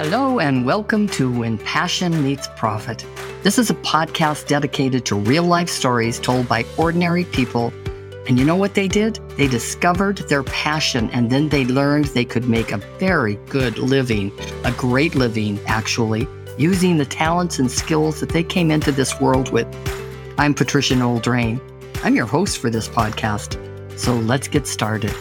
Hello, and welcome to When Passion Meets Profit. This is a podcast dedicated to real life stories told by ordinary people. And you know what they did? They discovered their passion and then they learned they could make a very good living, a great living, actually, using the talents and skills that they came into this world with. I'm Patricia Noel Drain. I'm your host for this podcast. So let's get started.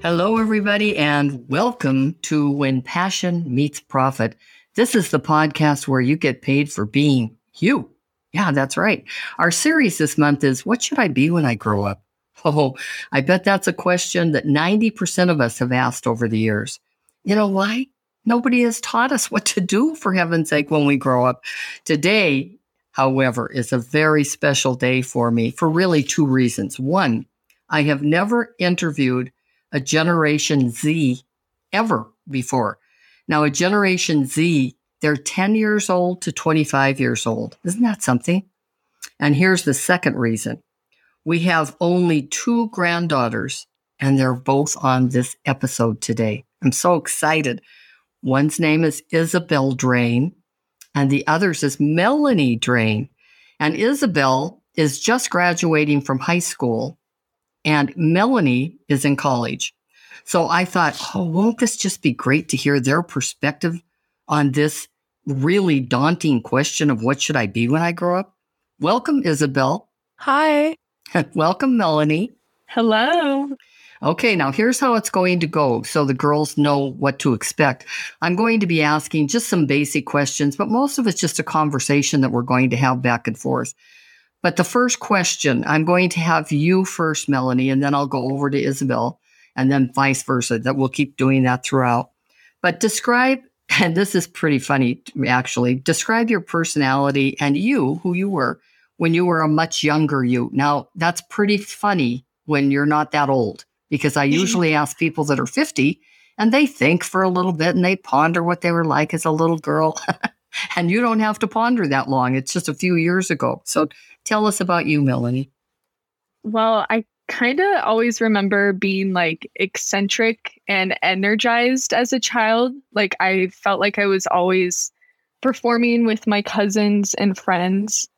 Hello, everybody, and welcome to When Passion Meets Profit. This is the podcast where you get paid for being you. Yeah, that's right. Our series this month is What Should I Be When I Grow Up? Oh, I bet that's a question that 90% of us have asked over the years. You know why? Nobody has taught us what to do, for heaven's sake, when we grow up. Today, however, is a very special day for me for really two reasons. One, I have never interviewed a Generation Z ever before. Now, a Generation Z, they're 10 years old to 25 years old. Isn't that something? And here's the second reason we have only two granddaughters, and they're both on this episode today. I'm so excited. One's name is Isabel Drain, and the other's is Melanie Drain. And Isabel is just graduating from high school and Melanie is in college. So I thought, oh, won't this just be great to hear their perspective on this really daunting question of what should I be when I grow up? Welcome, Isabel. Hi. Welcome, Melanie. Hello. Okay, now here's how it's going to go so the girls know what to expect. I'm going to be asking just some basic questions, but most of it's just a conversation that we're going to have back and forth. But the first question, I'm going to have you first, Melanie, and then I'll go over to Isabel and then vice versa. That we'll keep doing that throughout. But describe, and this is pretty funny actually, describe your personality and you, who you were when you were a much younger you. Now, that's pretty funny when you're not that old because I mm-hmm. usually ask people that are 50 and they think for a little bit and they ponder what they were like as a little girl. and you don't have to ponder that long. It's just a few years ago. So tell us about you, Melanie. Well, I kind of always remember being like eccentric and energized as a child. Like I felt like I was always performing with my cousins and friends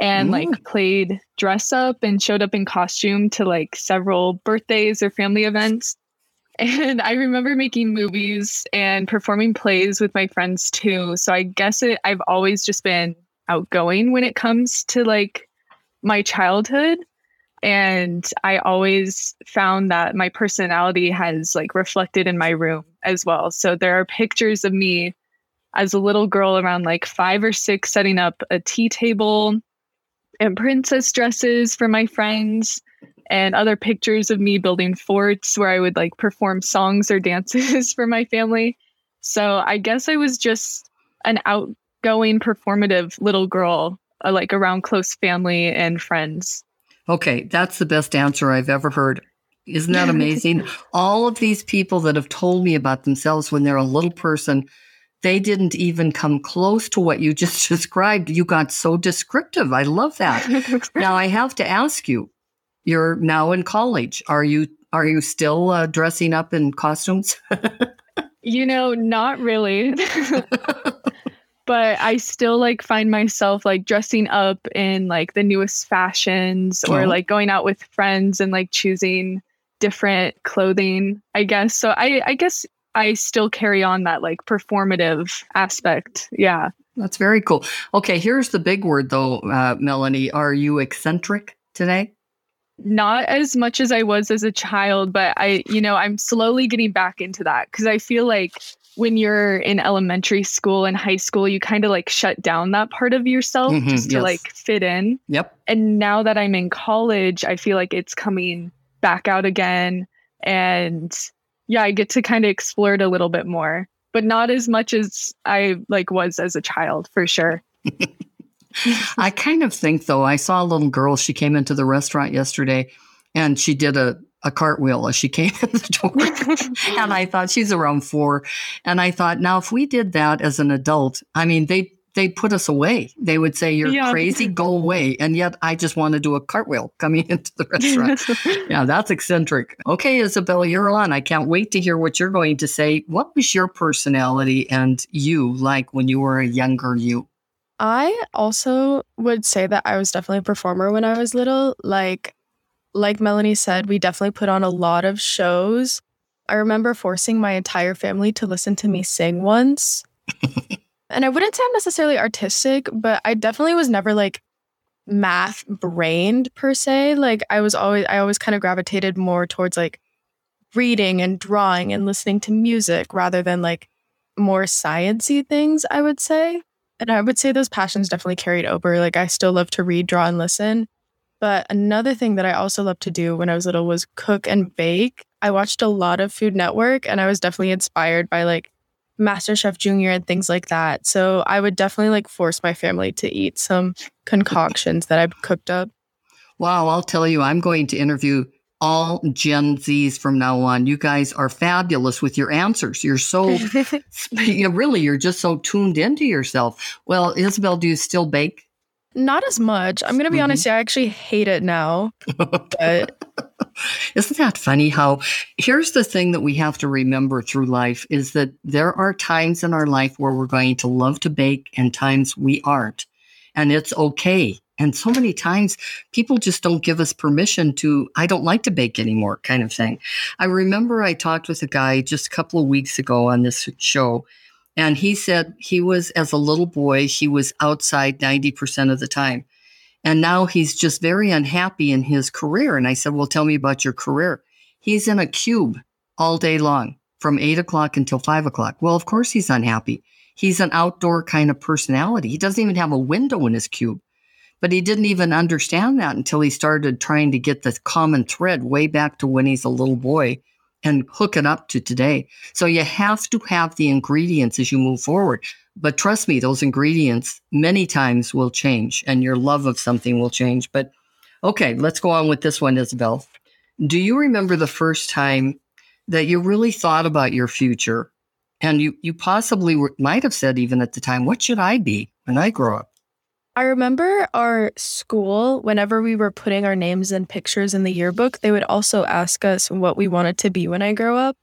and mm. like played dress up and showed up in costume to like several birthdays or family events. And I remember making movies and performing plays with my friends too. So I guess it, I've always just been outgoing when it comes to like my childhood. And I always found that my personality has like reflected in my room as well. So there are pictures of me as a little girl around like five or six setting up a tea table and princess dresses for my friends and other pictures of me building forts where I would like perform songs or dances for my family. So I guess I was just an outgoing, performative little girl, uh, like around close family and friends. Okay, that's the best answer I've ever heard. Isn't that amazing? All of these people that have told me about themselves when they're a little person, they didn't even come close to what you just described. You got so descriptive. I love that. now I have to ask you, you're now in college. Are you are you still uh, dressing up in costumes? you know, not really. but I still like find myself like dressing up in like the newest fashions or oh. like going out with friends and like choosing different clothing, I guess. So I I guess I still carry on that like performative aspect. Yeah. That's very cool. Okay, here's the big word though, uh, Melanie. Are you eccentric today? Not as much as I was as a child, but I, you know, I'm slowly getting back into that because I feel like when you're in elementary school and high school, you kind of like shut down that part of yourself mm-hmm, just to yes. like fit in. Yep. And now that I'm in college, I feel like it's coming back out again. And yeah, I get to kind of explore it a little bit more, but not as much as I like was as a child for sure. I kind of think, though, I saw a little girl. She came into the restaurant yesterday and she did a, a cartwheel as she came in the door. and I thought she's around four. And I thought, now, if we did that as an adult, I mean, they they'd put us away. They would say, You're Yeah. crazy, go away. And yet I just want to do a cartwheel coming into the restaurant. yeah, that's eccentric. Okay, Isabel, you're on. I can't wait to hear what you're going to say. What was your personality and you like when you were a younger you? I also would say that I was definitely a performer when I was little. Like like Melanie said, we definitely put on a lot of shows. I remember forcing my entire family to listen to me sing once. and I wouldn't say I'm necessarily artistic, but I definitely was never like math brained per se. Like I was always I always kind of gravitated more towards like reading and drawing and listening to music rather than like more sciency things, I would say. And I would say those passions definitely carried over. Like I still love to read, draw, and listen. But another thing that I also loved to do when I was little was cook and bake. I watched a lot of Food Network and I was definitely inspired by like MasterChef Junior and things like that. So I would definitely like force my family to eat some concoctions that I've cooked up. Wow, I'll tell you, I'm going to interview all Gen Zs from now on. You guys are fabulous with your answers. You're so, you know, really, you're just so tuned into yourself. Well, Isabel, do you still bake? Not as much. I'm gonna be Mhm. honest, I actually hate it now. But Isn't that funny how here's the thing that we have to remember through life is that there are times in our life where we're going to love to bake and times we aren't. And it's okay. And so many times people just don't give us permission to, I don't like to bake anymore, kind of thing. I remember I talked with a guy just a couple of weeks ago on this show, and he said he was, as a little boy, he was outside 90% of the time. And now he's just very unhappy in his career. And I said, Well, tell me about your career. He's in a cube all day long from eight o'clock until five o'clock. Well, of course he's unhappy. He's an outdoor kind of personality. He doesn't even have a window in his cube. But he didn't even understand that until he started trying to get the common thread way back to when he's a little boy and hook it up to today. So you have to have the ingredients as you move forward. But trust me, those ingredients many times will change and your love of something will change. But okay, let's go on with this one, Isabel. Do you remember the first time that you really thought about your future? And you, you possibly might have said, even at the time, what should I be when I grow up? I remember our school, whenever we were putting our names and pictures in the yearbook, they would also ask us what we wanted to be when I grow up.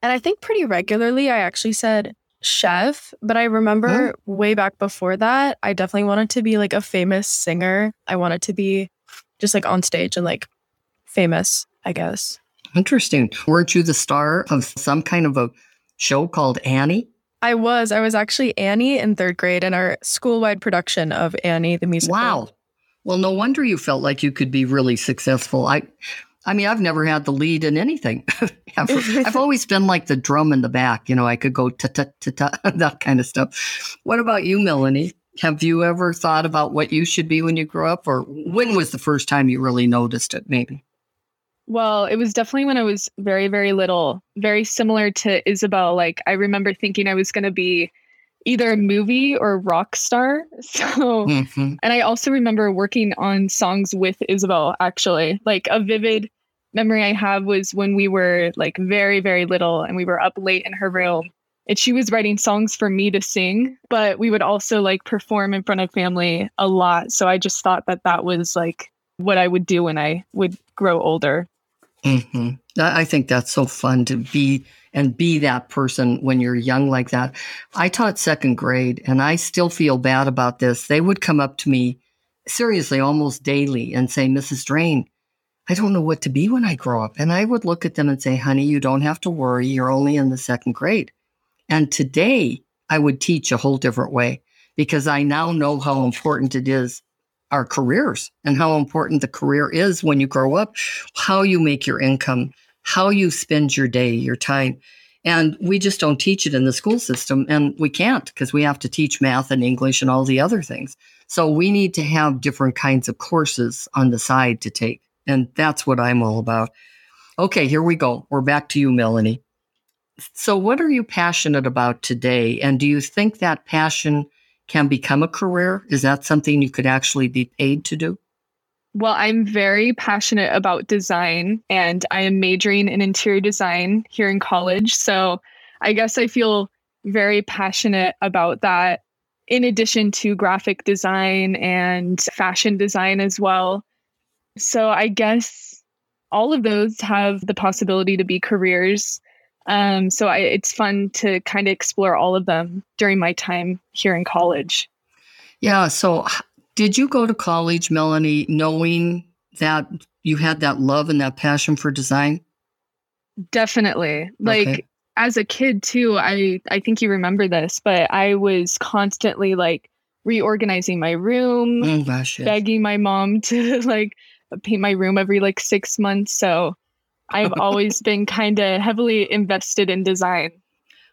And I think pretty regularly I actually said chef, but I remember mm-hmm. way back before that, I definitely wanted to be like a famous singer. I wanted to be just like on stage and like famous, I guess. Interesting. Weren't you the star of some kind of a show called Annie? I was. I was actually Annie in third grade in our school wide production of Annie the musical. Wow. Well, no wonder you felt like you could be really successful. I, I mean, I've never had the lead in anything. I've, I've always been like the drum in the back. You know, I could go ta ta ta ta that kind of stuff. What about you, Melanie? Have you ever thought about what you should be when you grow up, or when was the first time you really noticed it? Maybe. Well, it was definitely when I was very, very little, very similar to Isabel. Like, I remember thinking I was going to be either a movie or a rock star. So, Mhm. and I also remember working on songs with Isabel, actually. Like, a vivid memory I have was when we were like very, very little and we were up late in her room. And she was writing songs for me to sing, but we would also like perform in front of family a lot. So I just thought that that was like what I would do when I would grow older. Hmm I I think that's so fun to be and be that person when you're young like that. I taught second grade and I still feel bad about this. They would come up to me seriously almost daily and say, Mrs. Drain, I don't know what to be when I grow up. And I would look at them and say, honey, you don't have to worry. You're only in the second grade. And today I would teach a whole different way because I now know how important it is our careers and how important the career is when you grow up, how you make your income, how you spend your day, your time. And we just don't teach it in the school system. And we can't because we have to teach math and English and all the other things. So we need to have different kinds of courses on the side to take. And that's what I'm all about. Okay, here we go. We're back to you, Melanie. So, what are you passionate about today? And do you think that passion can become a career? Is that something you could actually be paid to do? Well, I'm very passionate about design and I am majoring in interior design here in college. So I guess I feel very passionate about that. in addition to graphic design and fashion design as well. So I guess all of those have the possibility to be careers. Um, so I, it's fun to kind of explore all of them during my time here in college. Yeah. So did you go to college, Melanie, knowing that you had that love and that passion for design? Definitely. Like okay. as a kid too, I I think you remember this, but I was constantly like reorganizing my room, oh, gosh, yes. begging my mom to like paint my room every like 6 months. So I've always been kind of heavily invested in design.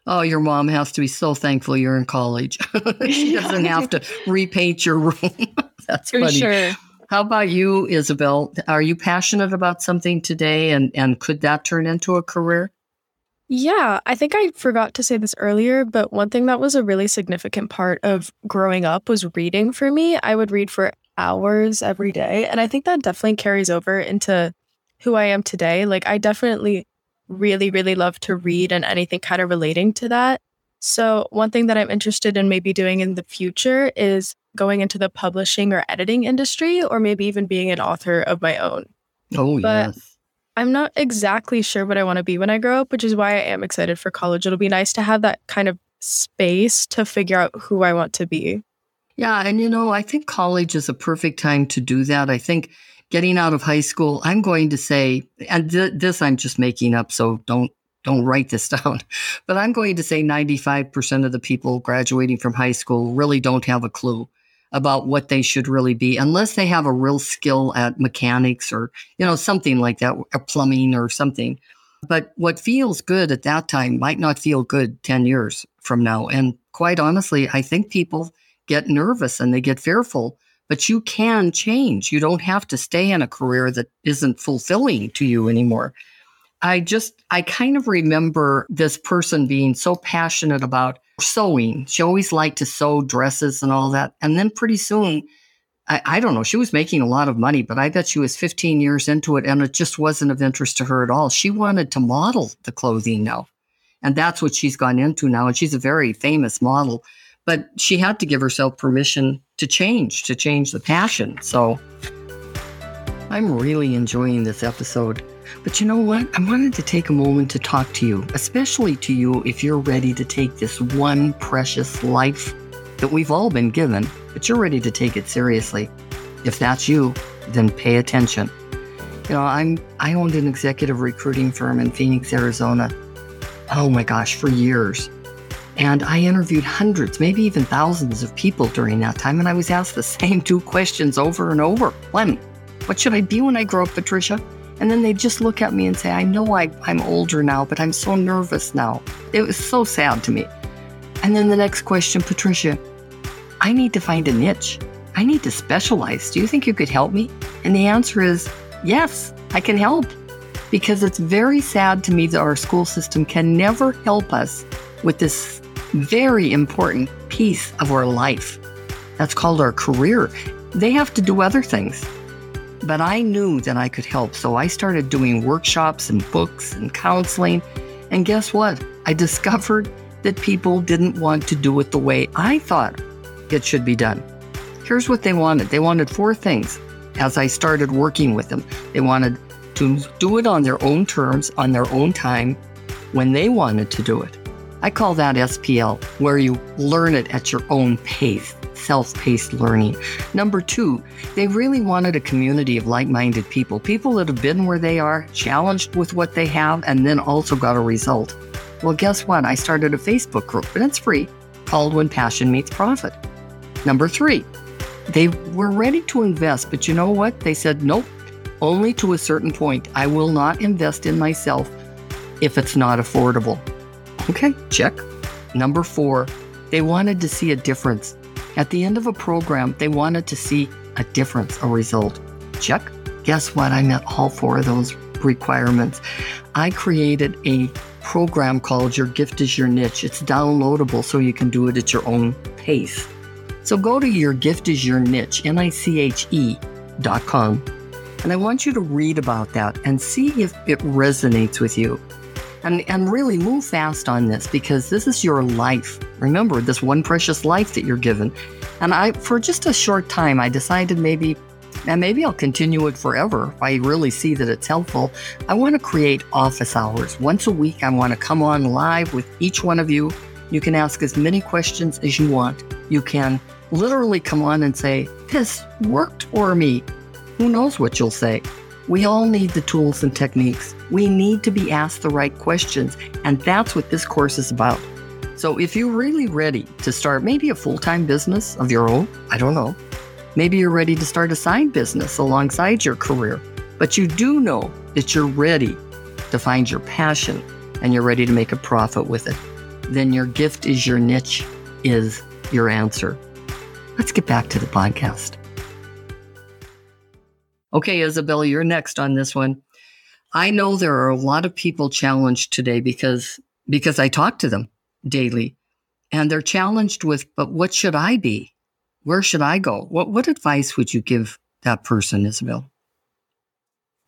Oh, your mom has to be so thankful you're in college. she doesn't have to repaint your room. That's For funny. sure. How about you, Isabel? Are you passionate about something today and, and could that turn into a career? Yeah, I think I forgot to say this earlier, but one thing that was a really significant part of growing up was reading for me. I would read for hours every day. And I think that definitely carries over into who I am today. Like, I definitely really, really love to read and anything kind of relating to that. So, one thing that I'm interested in maybe doing in the future is going into the publishing or editing industry, or maybe even being an author of my own. Oh, but yes. I'm not exactly sure what I want to be when I grow up, which is why I am excited for college. It'll be nice to have that kind of space to figure out who I want to be. Yeah. And, you know, I think college is a perfect time to do that. I think getting out of high school, I'm going to say, and th- this I'm just making up, so don't don't write this down. But I'm going to say 95% of the people graduating from high school really don't have a clue about what they should really be unless they have a real skill at mechanics or, you know, something like that, or plumbing or something. But what feels good at that time might not feel good 10 years from now. And quite honestly, I think people get nervous and they get fearful but you can change. You don't have to stay in a career that isn't fulfilling to you anymore. I just, I kind of remember this person being so passionate about sewing. She always liked to sew dresses and all that. And then pretty soon, I, I, don't know, she was making a lot of money, but I bet she was 15 years into it and it just wasn't of interest to her at all. She wanted to model the clothing now. And that's what she's gone into now. And she's a very famous model. But she had to give herself permission to change, to change the passion. So I'm really enjoying this episode. But you know what? I wanted to take a moment to talk to you, especially to you if you're ready to take this one precious life that we've all been given, but you're ready to take it seriously. If that's you, then pay attention. You know, I'm I owned an executive recruiting firm in Phoenix, Arizona. Oh my gosh, for years. And I interviewed hundreds, maybe even thousands of people during that time. And I was asked the same two questions over and over. One, what should I be when I grow up, Patricia? And then they'd just look at me and say, I know I, I'm older now, but I'm so nervous now. It was so sad to me. And then the next question, Patricia, I need to find a niche. I need to specialize. Do you think you could help me? And the answer is yes, I can help. Because it's very sad to me that our school system can never help us with this very important piece of our life. That's called our career. They have to do other things. But I knew that I could help. So I started doing workshops and books and counseling. And guess what? I discovered that people didn't want to do it the way I thought it should be done. Here's what they wanted they wanted four things as I started working with them. They wanted to do it on their own terms, on their own time, when they wanted to do it. I call that SPL, where you learn it at your own pace, self paced learning. Number two, they really wanted a community of like minded people, people that have been where they are, challenged with what they have, and then also got a result. Well, guess what? I started a Facebook group, and it's free, called When Passion Meets Profit. Number three, they were ready to invest, but you know what? They said, nope, only to a certain point. I will not invest in myself if it's not affordable. Okay, check. Number four, they wanted to see a difference. At the end of a program, they wanted to see a difference, a result. Check. Guess what? I met all four of those requirements. I created a program called Your Gift is Your Niche. It's downloadable so you can do it at your own pace. So go to Your Gift is Your Niche, N I C H E dot com. And I want you to read about that and see if it resonates with you. And, and really move fast on this because this is your life. Remember, this one precious life that you're given. And I, for just a short time, I decided maybe, and maybe I'll continue it forever if I really see that it's helpful. I want to create office hours. Once a week, I want to come on live with each one of you. You can ask as many questions as you want. You can literally come on and say, This worked for me. Who knows what you'll say? We all need the tools and techniques. We need to be asked the right questions. And that's what this course is about. So if you're really ready to start maybe a full time business of your own, I don't know. Maybe you're ready to start a side business alongside your career, but you do know that you're ready to find your passion and you're ready to make a profit with it. Then your gift is your niche, is your answer. Let's get back to the podcast. Okay, Isabel, you're next on this one. I know there are a lot of people challenged today because because I talk to them daily and they're challenged with but what should I be? Where should I go? What what advice would you give that person, Isabel?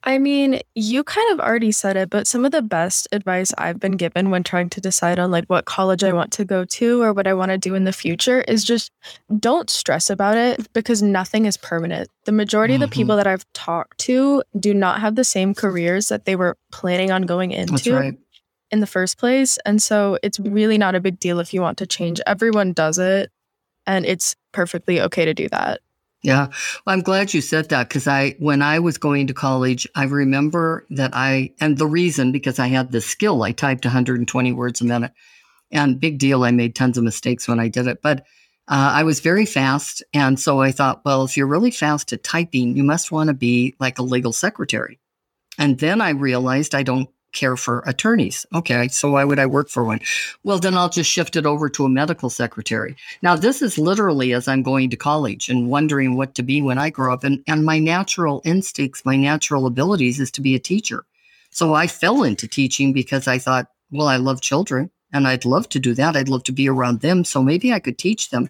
I mean, you kind of already said it, but some of the best advice I've been given when trying to decide on like what college I want to go to or what I want to do in the future is just don't stress about it because nothing is permanent. The majority mm-hmm. of the mm-hmm. people that I've talked to do not have the same careers that they were planning on going into. Right. In the first place. And so it's really not a big deal if you want to change. Everyone does it, and it's perfectly okay to do that. Yeah. Well, I'm glad you said that because I, when I was going to college, I remember that I, and the reason because I had the skill, I typed 120 words a minute and big deal. I made tons of mistakes when I did it, but uh, I was very fast. And so I thought, well, if you're really fast at typing, you must want to be like a legal secretary. And then I realized I don't care for attorneys. Okay, so why would I work for one? Well, then I'll just shift it over to a medical secretary. Now, this is literally as I'm going to college and wondering what to be when I grow up. And, and my natural instincts, my natural abilities is to be a teacher. So I fell into teaching because I thought, well, I love children and I'd love to do that. I'd love to be around them. So maybe I could teach them.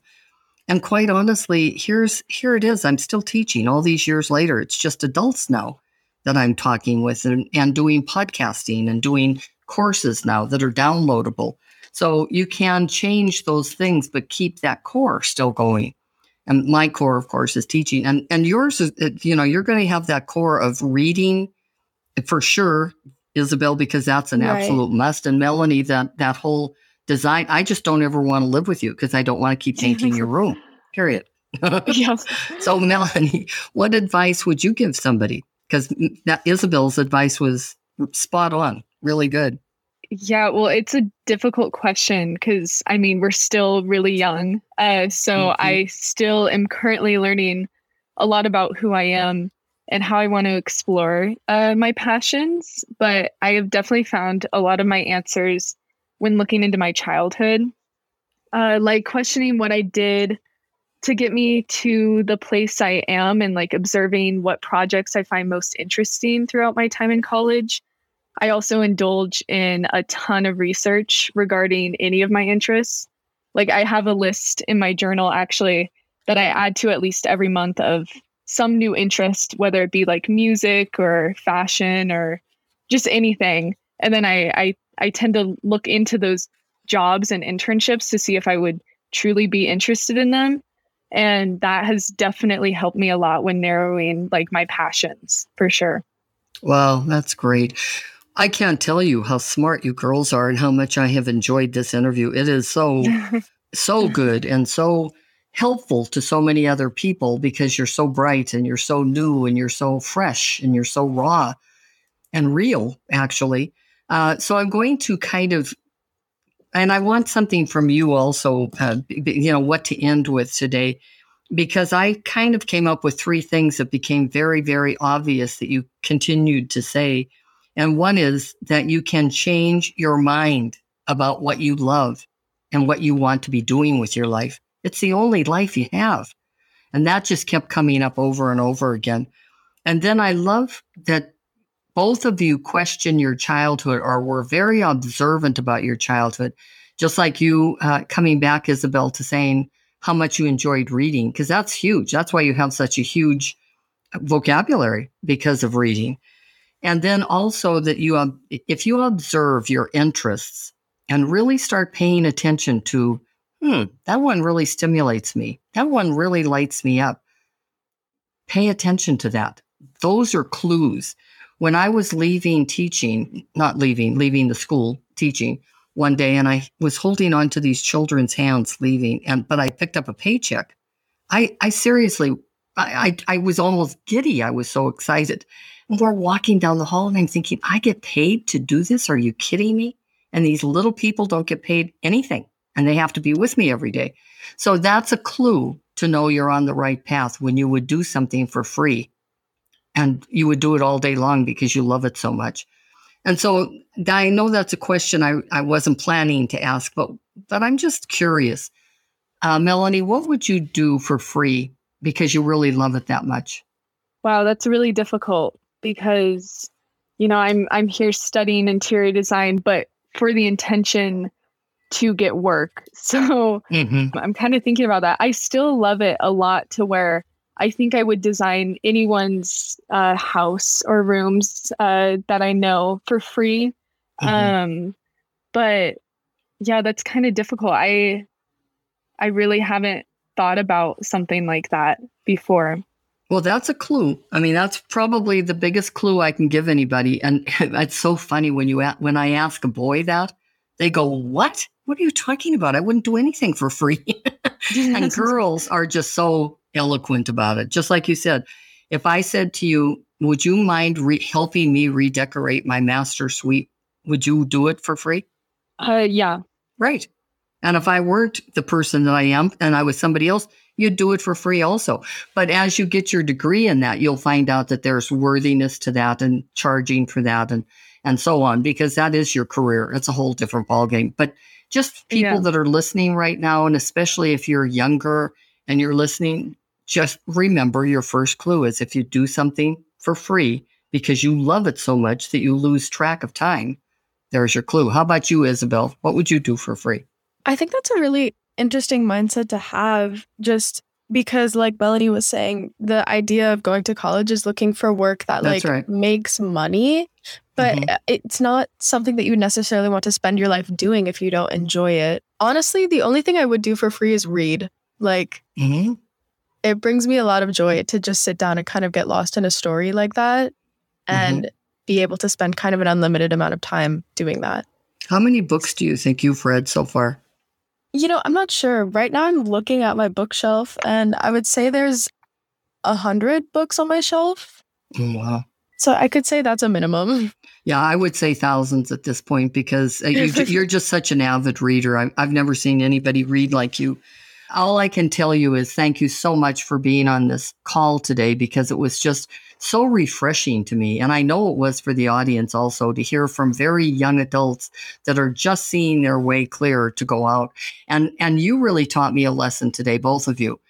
And quite honestly, here's here it is. I'm still teaching all these years later. It's just adults now that I'm talking with and, and doing podcasting and doing courses now that are downloadable. So you can change those things, but keep that core still going. And my core, of course, is teaching. And and yours is, you know, you're going to have that core of reading for sure, Isabel, because that's an right. absolute must. And Melanie, that that whole design, I just don't ever want to live with you because I don't want to keep painting your room. Period. yes. so Melanie, what advice would you give somebody because that Isabel's advice was spot on, really good. Yeah, well, it's a difficult question because I mean, we're still really young. Uh, so mm-hmm. I still am currently learning a lot about who I am and how I want to explore uh, my passions. But I have definitely found a lot of my answers when looking into my childhood, uh, like questioning what I did to get me to the place I am and like observing what projects I find most interesting throughout my time in college. I also indulge in a ton of research regarding any of my interests. Like I have a list in my journal actually that I add to at least every month of some new interest, whether it be like music or fashion or just anything. And then I I, I tend to look into those jobs and internships to see if I would truly be interested in them and that has definitely helped me a lot when narrowing like my passions for sure. Wow that's great. I can't tell you how smart you girls are and how much i have enjoyed this interview. It is so so good and so helpful to so many other people because you're so bright and you're so new and you're so fresh and you're so raw and real actually. Uh, so i'm going to kind of and I want something from you also, uh, you know, what to end with today, because I kind of came up with three things that became very, very obvious that you continued to say. And one is that you can change your mind about what you love and what you want to be doing with your life. It's the only life you have. And that just kept coming up over and over again. And then I love that both of you question your childhood or were very observant about your childhood, just like you uh, coming back, Isabel, to saying how much you enjoyed reading, because that's huge. That's why you have such a huge vocabulary because of reading. And then also that you, um, if you observe your interests and really start paying attention to, hmm, that one really stimulates me. That one really lights me up. Pay attention to that. Those are clues. When I was leaving teaching, not leaving, leaving the school teaching one day, and I was holding on to these children's hands leaving, and but I picked up a paycheck. I, I seriously, I, I, I was almost giddy. I was so excited. And we're walking down the hall, and I'm thinking, I get paid to do this? Are you kidding me? And these little people don't get paid anything, and they have to be with me every day. So that's a clue to know you're on the right path when you would do something for free and you would do it all day long because you love it so much. And so I know that's a question I, I wasn't planning to ask, but but I'm just curious. Uh, Melanie, what would you do for free because you really love it that much? Wow, that's really difficult because you know I'm I'm here studying interior design, but for the intention to get work. So mm-hmm. I'm kind of thinking about that. I still love it a lot to where I think I would design anyone's uh, house or rooms uh, that I know for free. Mm-hmm. Um, but yeah, that's kind of difficult. I I really haven't thought about something like that before. Well, that's a clue. I mean, that's probably the biggest clue I can give anybody. And it's so funny when you when I ask a boy that, they go, "What? What are you talking about? I wouldn't do anything for free." and girls are just so eloquent about it. Just like you said, if I said to you, "Would you mind re- helping me redecorate my master suite?" Would you do it for free? Uh, yeah. Right. And if I weren't the person that I am and I was somebody else, you'd do it for free also. But as you get your degree in that, you'll find out that there's worthiness to that and charging for that and and so on, because that is your career. It's a whole different ballgame. But just people yeah. that are listening right now, and especially if you're younger and you're listening, just remember your first clue is if you do something for free because you love it so much that you lose track of time, there's your clue. How about you, Isabel? What would you do for free? I think that's a really interesting mindset to have just because like Melanie was saying, the idea of going to college is looking for work that That's like right. makes money, but mm-hmm. it's not something that you necessarily want to spend your life doing if you don't enjoy it. Honestly, the only thing I would do for free is read. Like mm-hmm. It brings me a lot of joy to just sit down and kind of get lost in a story like that and mm-hmm. be able to spend kind of an unlimited amount of time doing that. How many books do you think you've read so far? You know, I'm not sure. Right now, I'm looking at my bookshelf, and I would say there's a hundred books on my shelf. Oh, wow. So I could say that's a minimum. Yeah, I would say thousands at this point because uh, you, are just such an avid reader. I, I've never seen anybody read like you. All I can tell you is thank you so much for being on this call today because it was just so refreshing to me. And I know it was for the audience also to hear from very young adults that are just seeing their way clear to go out. And, and you really taught me a lesson today, both of you.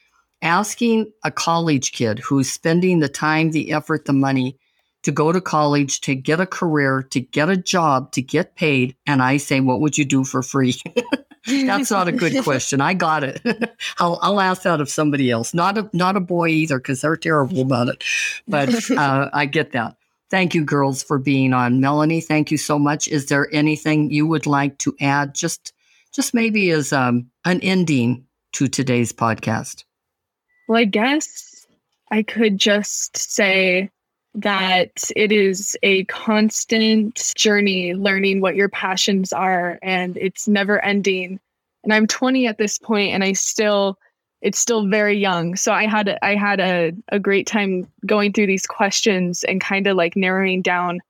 Asking a college kid who's spending the time, the effort, the money to go to college, to get a career, to get a job, to get paid. And I say, what would you do for free? That's not a good question. I got it. I'll, I'll ask that of somebody else. Not a not a boy either, because they're terrible about it. But uh, I get that. Thank you, girls, for being on. Melanie, thank you so much. Is there anything you would like to add? Just just maybe as um, an ending to today's podcast. Well, I guess I could just say that it is a constant journey learning what your passions are and it's never ending. And I'm 20 at this point and I still it's still very young. So I had I had a, a great time going through these questions and kind of like narrowing down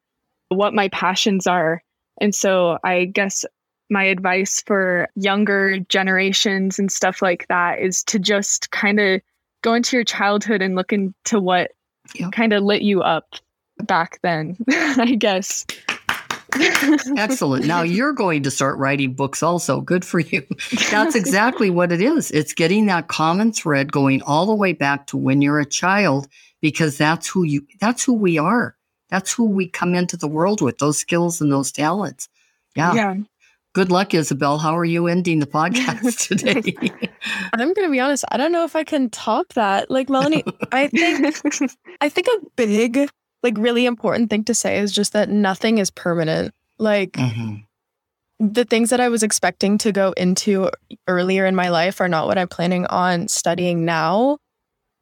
what my passions are. And so I guess my advice for younger generations and stuff like that is to just kind of go into your childhood and look into what yep. kind of lit you up back then, I guess. Excellent. Now you're going to start writing books also. Good for you. That's exactly what it is. It's getting that common thread going all the way back to when you're a child because that's who you that's who we are. That's who we come into the world with, those skills and those talents. Yeah. Yeah. Good luck, Isabel. How are you ending the podcast today? I'm going to be honest. I don't know if I can top that. Like Melanie, I think I think a big like really important thing to say is just that nothing is permanent. Like Mhm. the things that I was expecting to go into earlier in my life are not what I'm planning on studying now.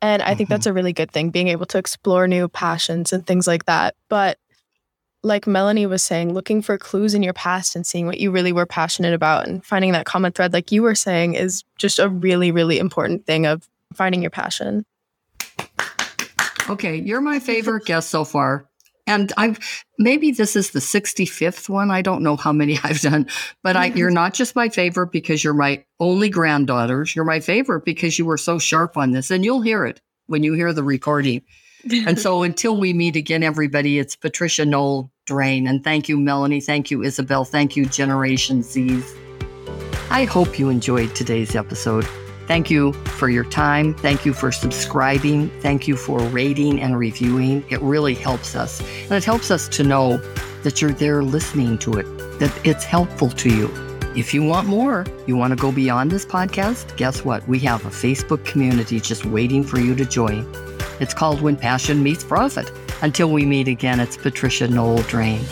And I think Mhm. that's a really good thing, being able to explore new passions and things like that. But like Melanie was saying, looking for clues in your past and seeing what you really were passionate about and finding that common thread, like you were saying, is just a really, really important thing of finding your passion. Okay, you're my favorite guest so far. And I've maybe this is the 65th one. I don't know how many I've done, but I, you're not just my favorite because you're my only granddaughters. You're my favorite because you were so sharp on this, and you'll hear it when you hear the recording. And so until we meet again, everybody, it's Patricia Noel Drain. And thank you, Melanie. Thank you, Isabel. Thank you, Generation Z's. I hope you enjoyed today's episode. Thank you for your time. Thank you for subscribing. Thank you for rating and reviewing. It really helps us. And it helps us to know that you're there listening to it, that it's helpful to you. If you want more, you want to go beyond this podcast, guess what? We have a Facebook community just waiting for you to join. It's called When Passion Meets Profit. Until we meet again, it's Patricia Noel Drain.